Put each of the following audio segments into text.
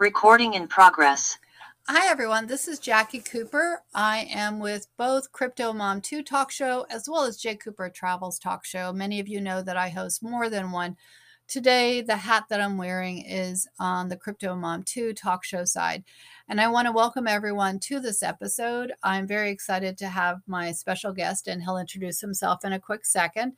Recording in progress. Hi, everyone. This is Jackie Cooper. I am with both Crypto Mom 2 talk show as well as Jay Cooper Travels talk show. Many of you know that I host more than one. Today, the hat that I'm wearing is on the Crypto Mom 2 talk show side. And I want to welcome everyone to this episode. I'm very excited to have my special guest, and he'll introduce himself in a quick second.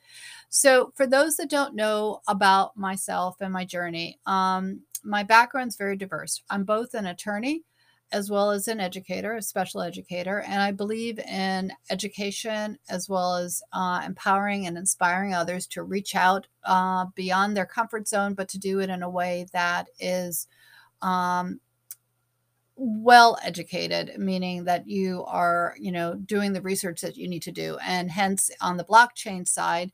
So, for those that don't know about myself and my journey, um, my background's very diverse. I'm both an attorney as well as an educator, a special educator, and I believe in education as well as uh, empowering and inspiring others to reach out uh, beyond their comfort zone, but to do it in a way that is um, well educated meaning that you are you know doing the research that you need to do and hence on the blockchain side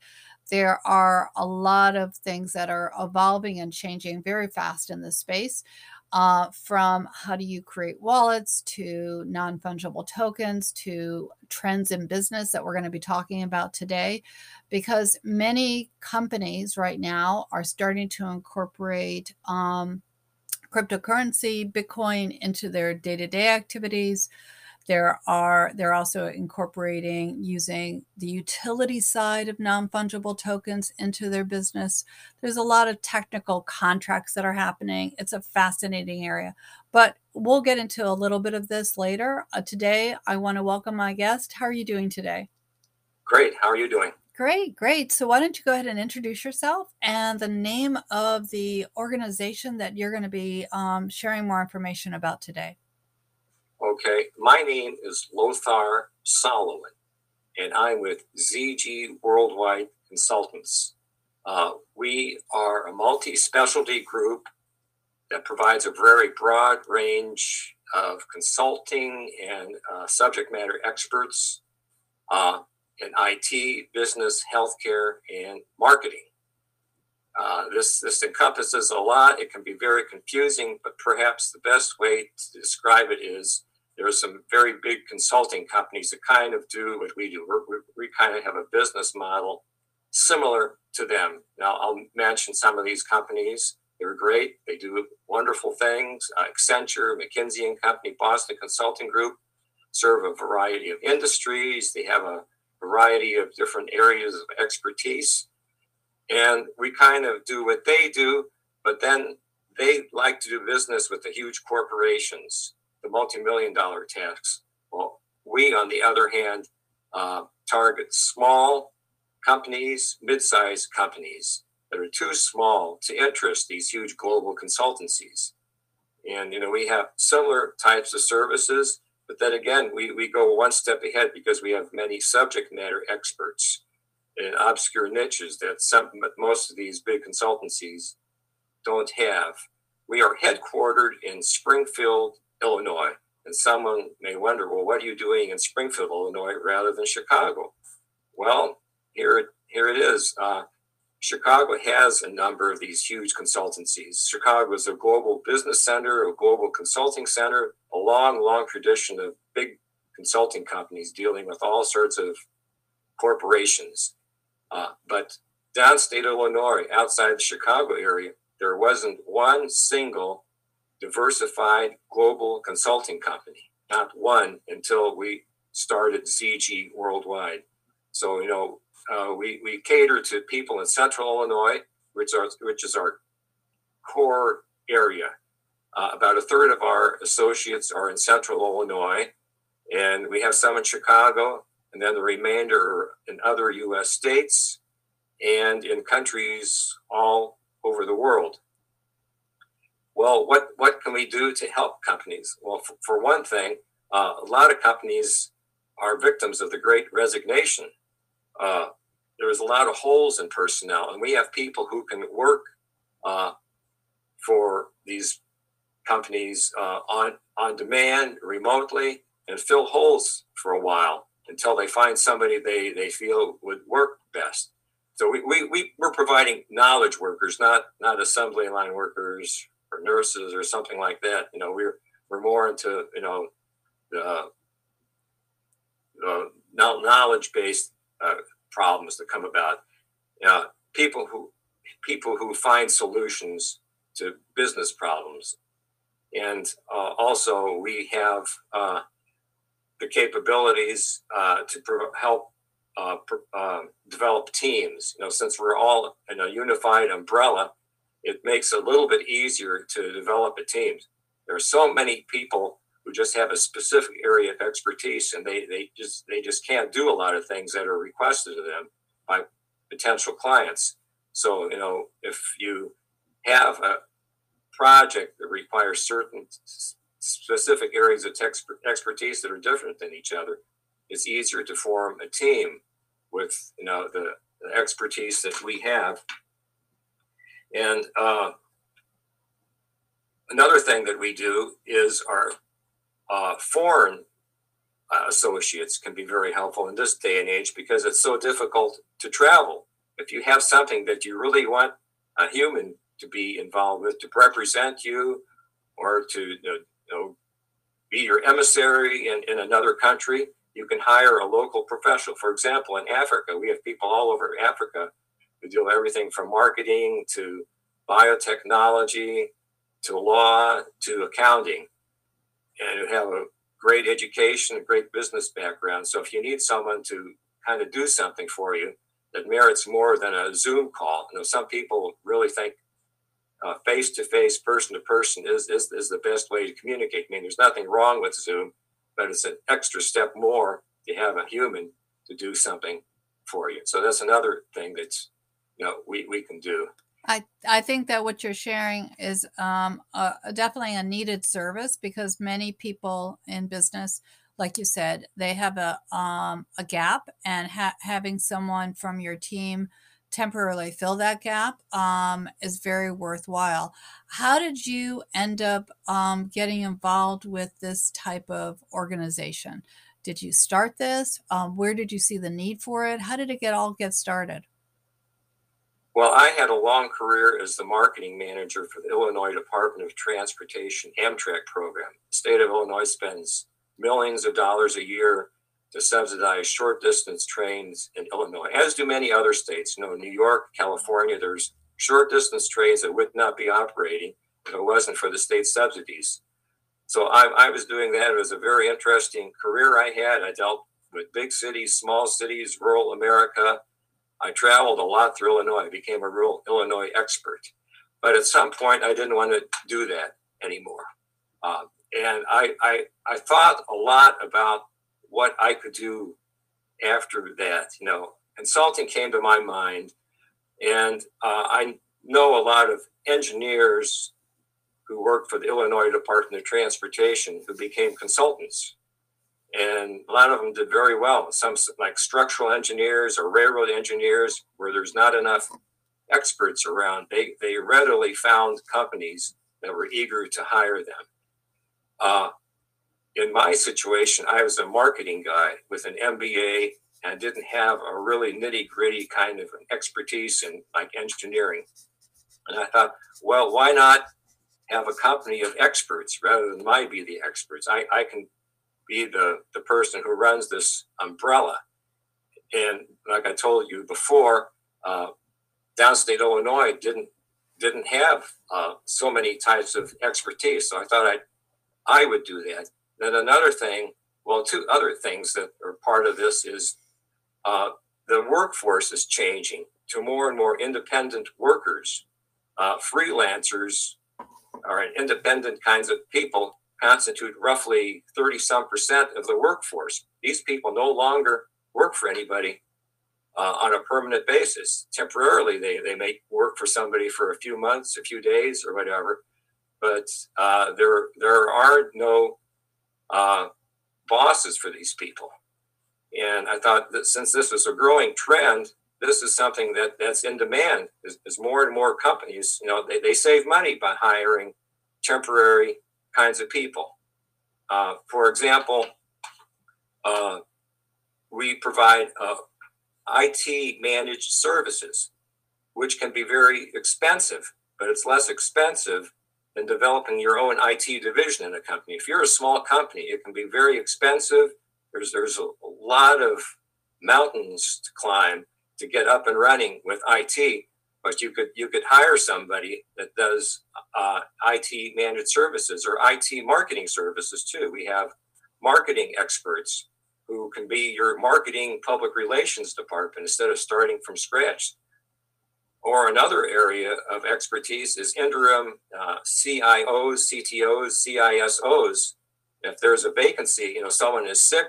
there are a lot of things that are evolving and changing very fast in this space uh, from how do you create wallets to non fungible tokens to trends in business that we're going to be talking about today. Because many companies right now are starting to incorporate um, cryptocurrency, Bitcoin into their day to day activities. There are they're also incorporating using the utility side of non-fungible tokens into their business. There's a lot of technical contracts that are happening. It's a fascinating area. But we'll get into a little bit of this later. Uh, today, I want to welcome my guest. How are you doing today? Great. How are you doing? Great, great. So, why don't you go ahead and introduce yourself and the name of the organization that you're going to be um, sharing more information about today? Okay, my name is Lothar Solomon, and I'm with ZG Worldwide Consultants. Uh, we are a multi specialty group that provides a very broad range of consulting and uh, subject matter experts uh, in IT, business, healthcare, and marketing. Uh, this this encompasses a lot. It can be very confusing, but perhaps the best way to describe it is there are some very big consulting companies that kind of do what we do. We're, we kind of have a business model similar to them. Now, I'll mention some of these companies. They're great. They do wonderful things. Uh, Accenture, McKinsey and Company, Boston Consulting Group serve a variety of industries. They have a variety of different areas of expertise. And we kind of do what they do, but then they like to do business with the huge corporations the multi-million dollar tasks. Well, we, on the other hand, uh, target small companies, mid-sized companies that are too small to interest these huge global consultancies. And you know, we have similar types of services, but then again, we, we go one step ahead because we have many subject matter experts in obscure niches that some most of these big consultancies don't have. We are headquartered in Springfield, Illinois. And someone may wonder, well, what are you doing in Springfield, Illinois, rather than Chicago? Well, here, it, here it is. Uh, Chicago has a number of these huge consultancies. Chicago is a global business center, a global consulting center, a long, long tradition of big consulting companies dealing with all sorts of corporations. Uh, but downstate Illinois, outside the Chicago area, there wasn't one single diversified global consulting company, not one until we started ZG worldwide. So, you know, uh, we, we cater to people in central Illinois, which, are, which is our core area. Uh, about a third of our associates are in central Illinois, and we have some in Chicago, and then the remainder in other US states and in countries all over the world. Well, what, what can we do to help companies? Well, for, for one thing, uh, a lot of companies are victims of the great resignation. Uh, there's a lot of holes in personnel, and we have people who can work uh, for these companies uh, on, on demand, remotely, and fill holes for a while until they find somebody they, they feel would work best. So we, we, we, we're providing knowledge workers, not, not assembly line workers or nurses or something like that. You know, we're we're more into you know the, knowledge based uh, problems that come about. Uh, people who people who find solutions to business problems. And uh, also, we have uh, the capabilities uh, to pro- help develop teams. You know, since we're all in a unified umbrella, it makes it a little bit easier to develop a team. There are so many people who just have a specific area of expertise, and they they just they just can't do a lot of things that are requested of them by potential clients. So, you know, if you have a project that requires certain specific areas of expertise that are different than each other, it's easier to form a team with, you know, the, the expertise that we have. And uh, another thing that we do is our uh, foreign uh, associates can be very helpful in this day and age because it's so difficult to travel. If you have something that you really want a human to be involved with, to represent you, or to you know, be your emissary in, in another country, you can hire a local professional. For example, in Africa, we have people all over Africa who do everything from marketing to biotechnology to law to accounting and who have a great education, a great business background. So if you need someone to kind of do something for you that merits more than a Zoom call, you know, some people really think uh, face to face, person to person is, is is the best way to communicate. I mean, there's nothing wrong with Zoom, but it's an extra step more to have a human to do something for you. So that's another thing that's you know we, we can do. I, I think that what you're sharing is um, a, definitely a needed service because many people in business, like you said, they have a um, a gap, and ha- having someone from your team temporarily fill that gap um, is very worthwhile. How did you end up um, getting involved with this type of organization? Did you start this? Um, where did you see the need for it? How did it get all get started? Well, I had a long career as the marketing manager for the Illinois Department of Transportation Amtrak program. The state of Illinois spends millions of dollars a year to subsidize short distance trains in Illinois, as do many other states. You know, New York, California, there's short distance trains that would not be operating if it wasn't for the state subsidies. So I, I was doing that. It was a very interesting career I had. I dealt with big cities, small cities, rural America, I traveled a lot through Illinois. I became a real Illinois expert. But at some point, I didn't want to do that anymore. Uh, and I, I, I thought a lot about what I could do after that. You know, consulting came to my mind, and uh, I know a lot of engineers who worked for the Illinois Department of Transportation who became consultants and a lot of them did very well. Some like structural engineers or railroad engineers, where there's not enough experts around, they they readily found companies that were eager to hire them. Uh, in my situation, I was a marketing guy with an MBA and didn't have a really nitty gritty kind of expertise in like engineering. And I thought, well, why not have a company of experts rather than my be the experts? I, I can be the, the person who runs this umbrella. And like I told you before, uh, downstate Illinois didn't didn't have uh, so many types of expertise. So I thought I I would do that. Then another thing, well, two other things that are part of this is uh, the workforce is changing to more and more independent workers. Uh, freelancers or independent kinds of people constitute roughly 30 some percent of the workforce. These people no longer work for anybody uh, on a permanent basis. Temporarily, they, they may work for somebody for a few months, a few days, or whatever, but uh, there, there are no uh, bosses for these people. And I thought that since this was a growing trend, this is something that, that's in demand as, more and more companies, you know, they, they save money by hiring temporary kinds of people. Uh, for example, uh, we provide uh, IT managed services, which can be very expensive, but it's less expensive than developing your own IT division in a company. If you're a small company, it can be very expensive. There's there's a, a lot of mountains to climb to get up and running with IT, but you could you could hire somebody that does uh, IT managed services or IT marketing services too. We have marketing experts who can be your marketing public relations department instead of starting from scratch. Or another area of expertise is interim uh, CIOs, CTOs, CISOs. If there's a vacancy, you know, someone is sick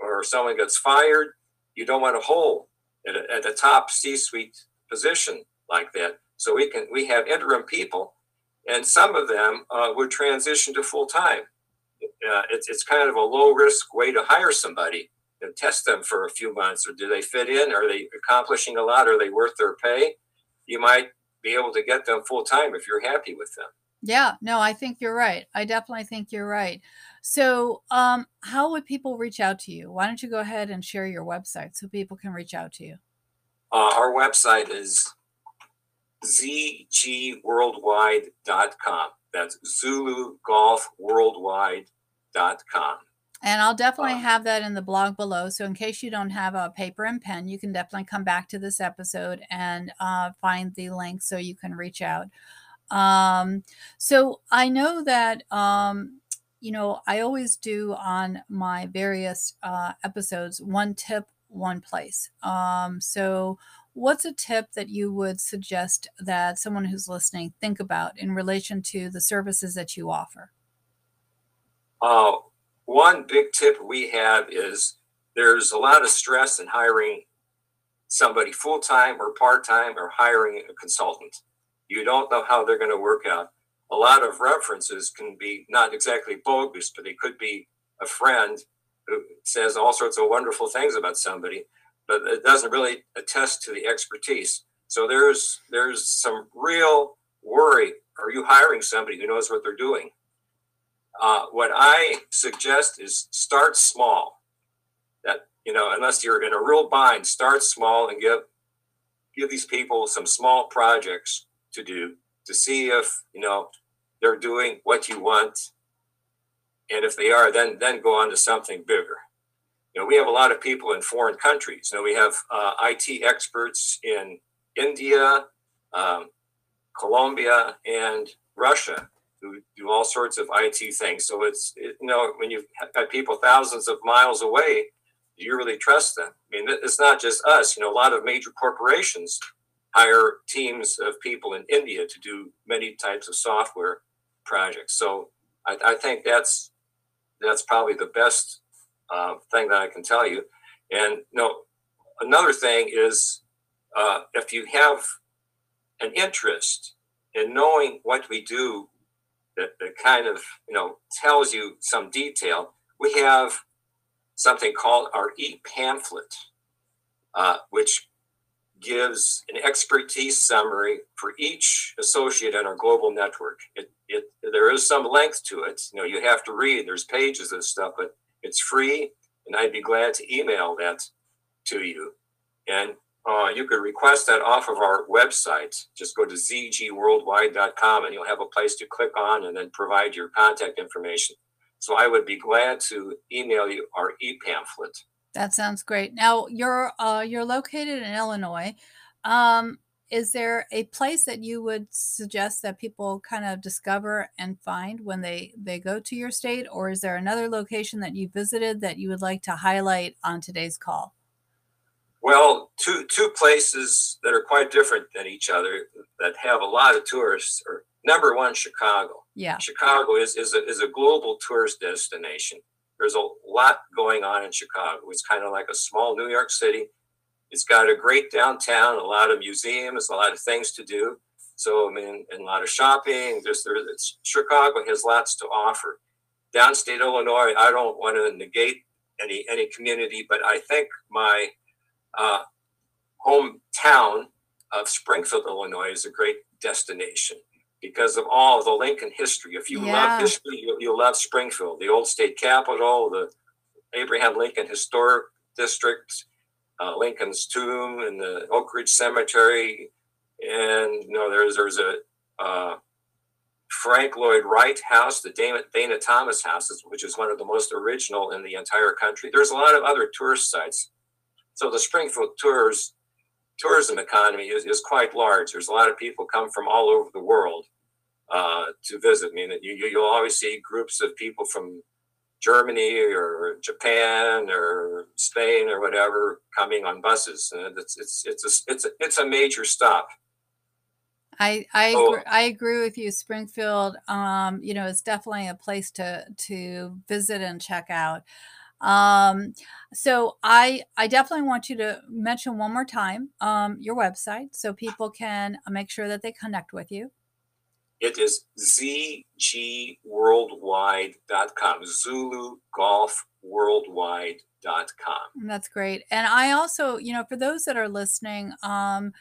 or someone gets fired, you don't want a hole at a, at a top C-suite position like that. So we can we have interim people, and some of them uh, would transition to full time. Uh, it's it's kind of a low risk way to hire somebody and test them for a few months. Or do they fit in? Are they accomplishing a lot? Are they worth their pay? You might be able to get them full time if you're happy with them. Yeah, no, I think you're right. I definitely think you're right. So, um, how would people reach out to you? Why don't you go ahead and share your website so people can reach out to you? Uh, our website is zgworldwide.com. That's Zulu Golf Worldwide.com. And I'll definitely have that in the blog below. So, in case you don't have a paper and pen, you can definitely come back to this episode and uh, find the link so you can reach out. Um, so, I know that, um, you know, I always do on my various uh, episodes one tip, one place. Um, so, what's a tip that you would suggest that someone who's listening think about in relation to the services that you offer? Uh, one big tip we have is there's a lot of stress in hiring somebody full time or part time or hiring a consultant. You don't know how they're going to work out. A lot of references can be not exactly bogus, but they could be a friend who says all sorts of wonderful things about somebody but it doesn't really attest to the expertise. So there's there's some real worry. Are you hiring somebody who knows what they're doing? Uh, what I suggest is start small. That you know, unless you're in a real bind, start small and give give these people some small projects to do to see if you know they're doing what you want, and if they are, then then go on to something bigger you know, we have a lot of people in foreign countries. You know, we have uh, IT experts in India, um, Colombia, and Russia who do all sorts of IT things. So it's it, you know when you've got people thousands of miles away, do you really trust them. I mean, it's not just us. You know, a lot of major corporations hire teams of people in India to do many types of software projects. So I, I think that's that's probably the best uh, thing that I can tell you. And you know, another thing is uh, if you have an interest in knowing what we do that, that kind of you know tells you some detail, we have something called our e-pamphlet, uh, which gives an expertise summary for each associate in our global network. It, it, there is some length to it. You know, you have to read. There's pages of stuff, but it's free, and I'd be glad to email that to you. And uh, you could request that off of our website. Just go to zgworldwide.com and you'll have a place to click on and then provide your contact information. So I would be glad to email you our e-pamphlet. That sounds great. Now you're uh, you're located in Illinois. Um, is there a place that you would suggest that people kind of discover and find when they they go to your state? Or is there another location that you visited that you would like to highlight on today's call? Well two two places that are quite different than each other that have a lot of tourists are number one chicago. Yeah. Chicago is is a, is a global tourist destination. There's a lot going on in chicago. It's kind of like a small new york city it's got a great downtown, a lot of museums, a lot of things to do. So I mean, and a lot of shopping. Just there, Chicago has lots to offer. Downstate Illinois, I don't want to negate any any community, but I think my uh, hometown of Springfield, Illinois, is a great destination because of all the Lincoln history. If you yeah. love history, you, you love Springfield, the old state Capitol, the Abraham Lincoln Historic District, uh, Lincoln's tomb and the Oak Ridge Cemetery, and you know there's there's a uh, Frank Lloyd Wright House, the Dana, Dana Thomas House, which is one of the most original in the entire country. There's a lot of other tourist sites. So the Springfield tours tourism economy is, is quite large. There's a lot of people come from all over the world uh, to visit. I mean, you, you'll always see groups of people from Germany or Japan or Spain or whatever coming on buses. And it's it's it's a it's a, it's a major stop. I I agree, I agree with you. Springfield, um, you know, is definitely a place to to visit and check out. Um, so I I definitely want you to mention one more time um, your website so people can make sure that they connect with you. It is zgworldwide.com, Zulu Golf Worldwide.com. That's great. And I also, you know, for those that are listening, um,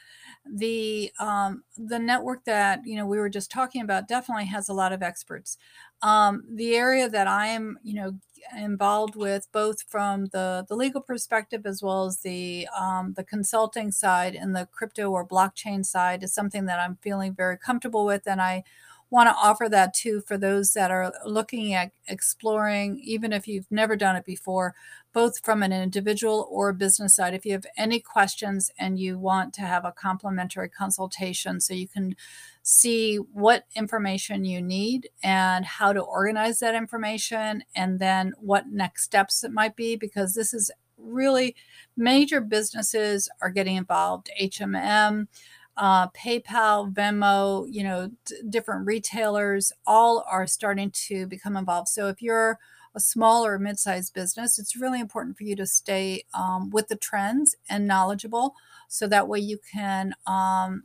the um, the network that you know we were just talking about definitely has a lot of experts. Um, the area that I am, you know, involved with, both from the the legal perspective as well as the um, the consulting side and the crypto or blockchain side, is something that I'm feeling very comfortable with, and I want to offer that too for those that are looking at exploring, even if you've never done it before, both from an individual or business side. If you have any questions and you want to have a complimentary consultation so you can see what information you need and how to organize that information, and then what next steps it might be, because this is really major businesses are getting involved. HMM, uh, PayPal, Venmo, you know, d- different retailers all are starting to become involved. So if you're a small or mid-sized business, it's really important for you to stay um, with the trends and knowledgeable, so that way you can um,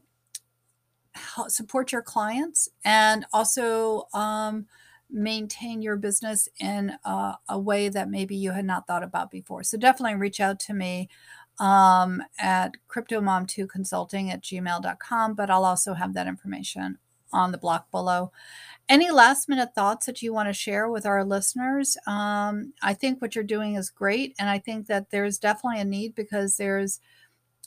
support your clients and also um, maintain your business in a, a, way that maybe you had not thought about before. So definitely reach out to me um, at cryptomom2 consulting at gmail.com, but I'll also have that information on the block below. Any last minute thoughts that you want to share with our listeners? Um, I think what you're doing is great. And I think that there's definitely a need because there's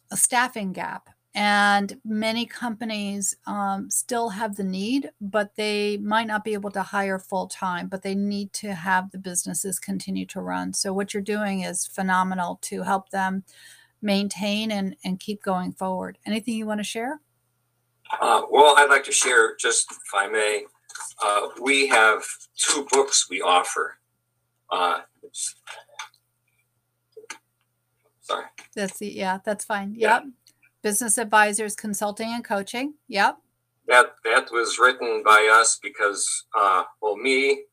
a staffing gap. And many companies um, still have the need, but they might not be able to hire full time, but they need to have the businesses continue to run. So, what you're doing is phenomenal to help them maintain and, and keep going forward. Anything you want to share? Uh, well, I'd like to share, just if I may, uh, we have two books we offer. Uh, sorry. That's the, yeah, that's fine. Yep. Business advisors, consulting and coaching. Yep. That that was written by us because, uh, well, me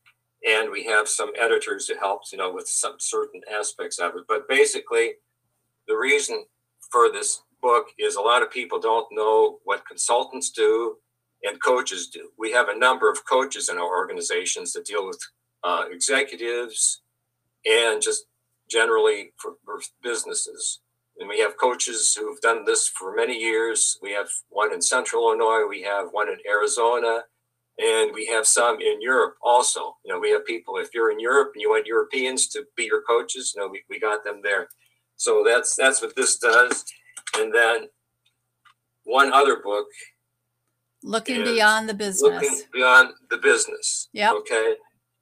and we have some editors who helps, you know, with some certain aspects of it. But basically, the reason for this book is a lot of people don't know what consultants do and coaches do. We have a number of coaches in our organizations that deal with uh, executives and just generally for, for, businesses. And we have coaches who've done this for many years. We have one in Central Illinois, we have one in Arizona, and we have some in Europe also. You know, we have people, if you're in Europe and you want Europeans to be your coaches, you know, we, we got them there. So that's that's what this does. And then one other book. Looking beyond the business. Looking beyond the business. Yeah. Okay.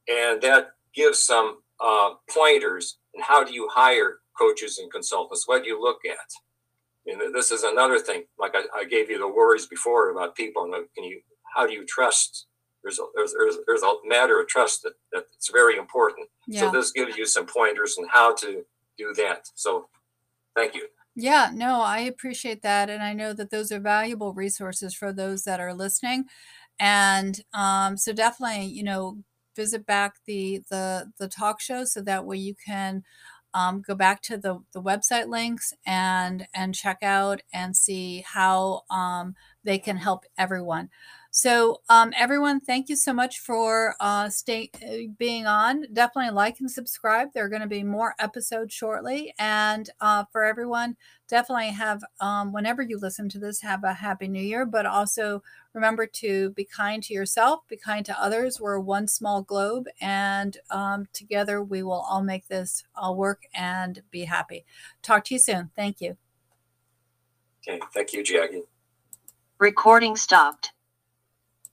And that gives some uh, pointers and how do you hire coaches and consultants? What do you look at? And this is another thing. Like I, I gave you the worries before about people. And can you? How do you trust? There's a, there's, there's, there's a matter of trust that, that's very important. Yeah. So this gives you some pointers on how to do that. So thank you. Yeah, no, I appreciate that. And I know that those are valuable resources for those that are listening. And um, so definitely, you know, visit back the the the talk show so that way you can um, go back to the, the website links and and check out and see how um, they can help everyone. So, um, everyone, thank you so much for uh, stay, uh, being on. Definitely like and subscribe. There are going to be more episodes shortly. And uh, for everyone, definitely have, um, whenever you listen to this, have a happy new year. But also remember to be kind to yourself, be kind to others. We're one small globe, and um, together we will all make this all work and be happy. Talk to you soon. Thank you. Okay. Thank you, Jackie. Recording stopped.